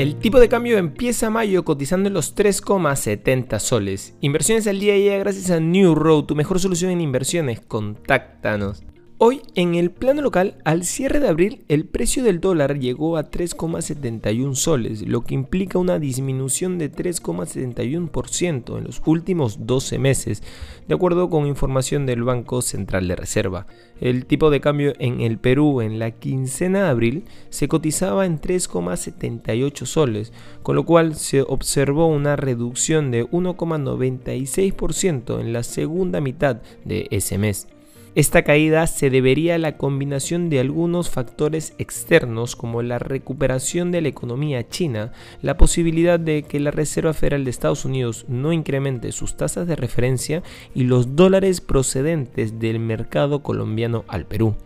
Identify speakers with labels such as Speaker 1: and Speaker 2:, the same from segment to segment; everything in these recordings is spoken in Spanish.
Speaker 1: El tipo de cambio empieza mayo cotizando en los 3,70 soles. Inversiones al día ya gracias a New Road, tu mejor solución en inversiones. Contáctanos. Hoy, en el plano local, al cierre de abril, el precio del dólar llegó a 3,71 soles, lo que implica una disminución de 3,71% en los últimos 12 meses, de acuerdo con información del Banco Central de Reserva. El tipo de cambio en el Perú en la quincena de abril se cotizaba en 3,78 soles, con lo cual se observó una reducción de 1,96% en la segunda mitad de ese mes. Esta caída se debería a la combinación de algunos factores externos como la recuperación de la economía china, la posibilidad de que la Reserva Federal de Estados Unidos no incremente sus tasas de referencia y los dólares procedentes del mercado colombiano al Perú.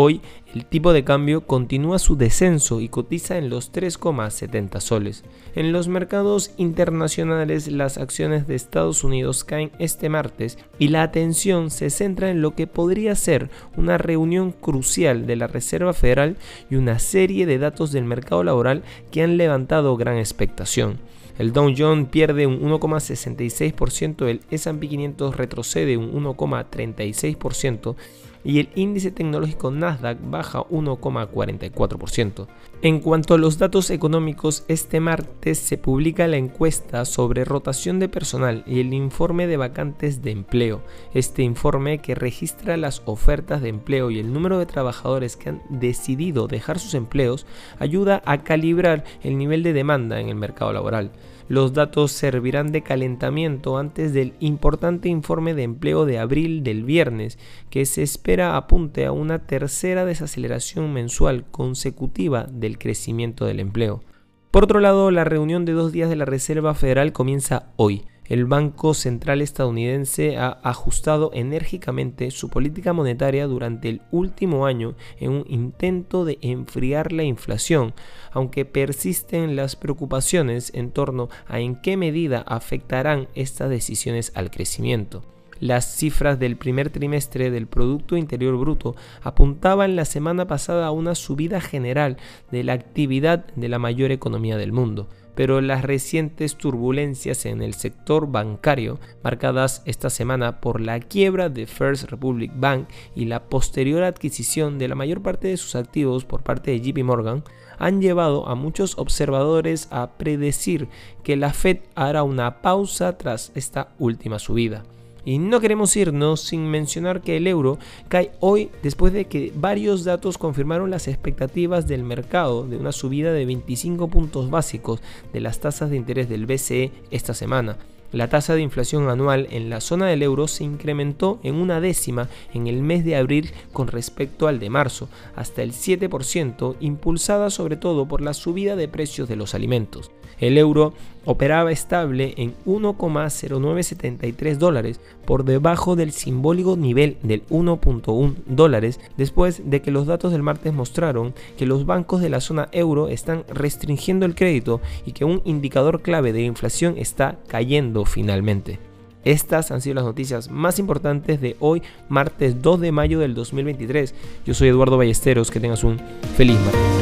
Speaker 1: Hoy el tipo de cambio continúa su descenso y cotiza en los 3,70 soles. En los mercados internacionales las acciones de Estados Unidos caen este martes y la atención se centra en lo que podría ser una reunión crucial de la Reserva Federal y una serie de datos del mercado laboral que han levantado gran expectación. El Dow Jones pierde un 1,66%, el S&P 500 retrocede un 1,36% y el índice tecnológico Nasdaq baja 1,44%. En cuanto a los datos económicos, este martes se publica la encuesta sobre rotación de personal y el informe de vacantes de empleo. Este informe que registra las ofertas de empleo y el número de trabajadores que han decidido dejar sus empleos ayuda a calibrar el nivel de demanda en el mercado laboral. Los datos servirán de calentamiento antes del importante informe de empleo de abril del viernes, que se espera apunte a una tercera desaceleración mensual consecutiva del crecimiento del empleo. Por otro lado, la reunión de dos días de la Reserva Federal comienza hoy el Banco Central estadounidense ha ajustado enérgicamente su política monetaria durante el último año en un intento de enfriar la inflación, aunque persisten las preocupaciones en torno a en qué medida afectarán estas decisiones al crecimiento. Las cifras del primer trimestre del Producto Interior Bruto apuntaban la semana pasada a una subida general de la actividad de la mayor economía del mundo pero las recientes turbulencias en el sector bancario, marcadas esta semana por la quiebra de First Republic Bank y la posterior adquisición de la mayor parte de sus activos por parte de JP Morgan, han llevado a muchos observadores a predecir que la Fed hará una pausa tras esta última subida. Y no queremos irnos sin mencionar que el euro cae hoy después de que varios datos confirmaron las expectativas del mercado de una subida de 25 puntos básicos de las tasas de interés del BCE esta semana. La tasa de inflación anual en la zona del euro se incrementó en una décima en el mes de abril con respecto al de marzo, hasta el 7%, impulsada sobre todo por la subida de precios de los alimentos. El euro operaba estable en 1,0973 dólares por debajo del simbólico nivel del 1.1 dólares después de que los datos del martes mostraron que los bancos de la zona euro están restringiendo el crédito y que un indicador clave de inflación está cayendo finalmente. Estas han sido las noticias más importantes de hoy, martes 2 de mayo del 2023. Yo soy Eduardo Ballesteros, que tengas un feliz martes.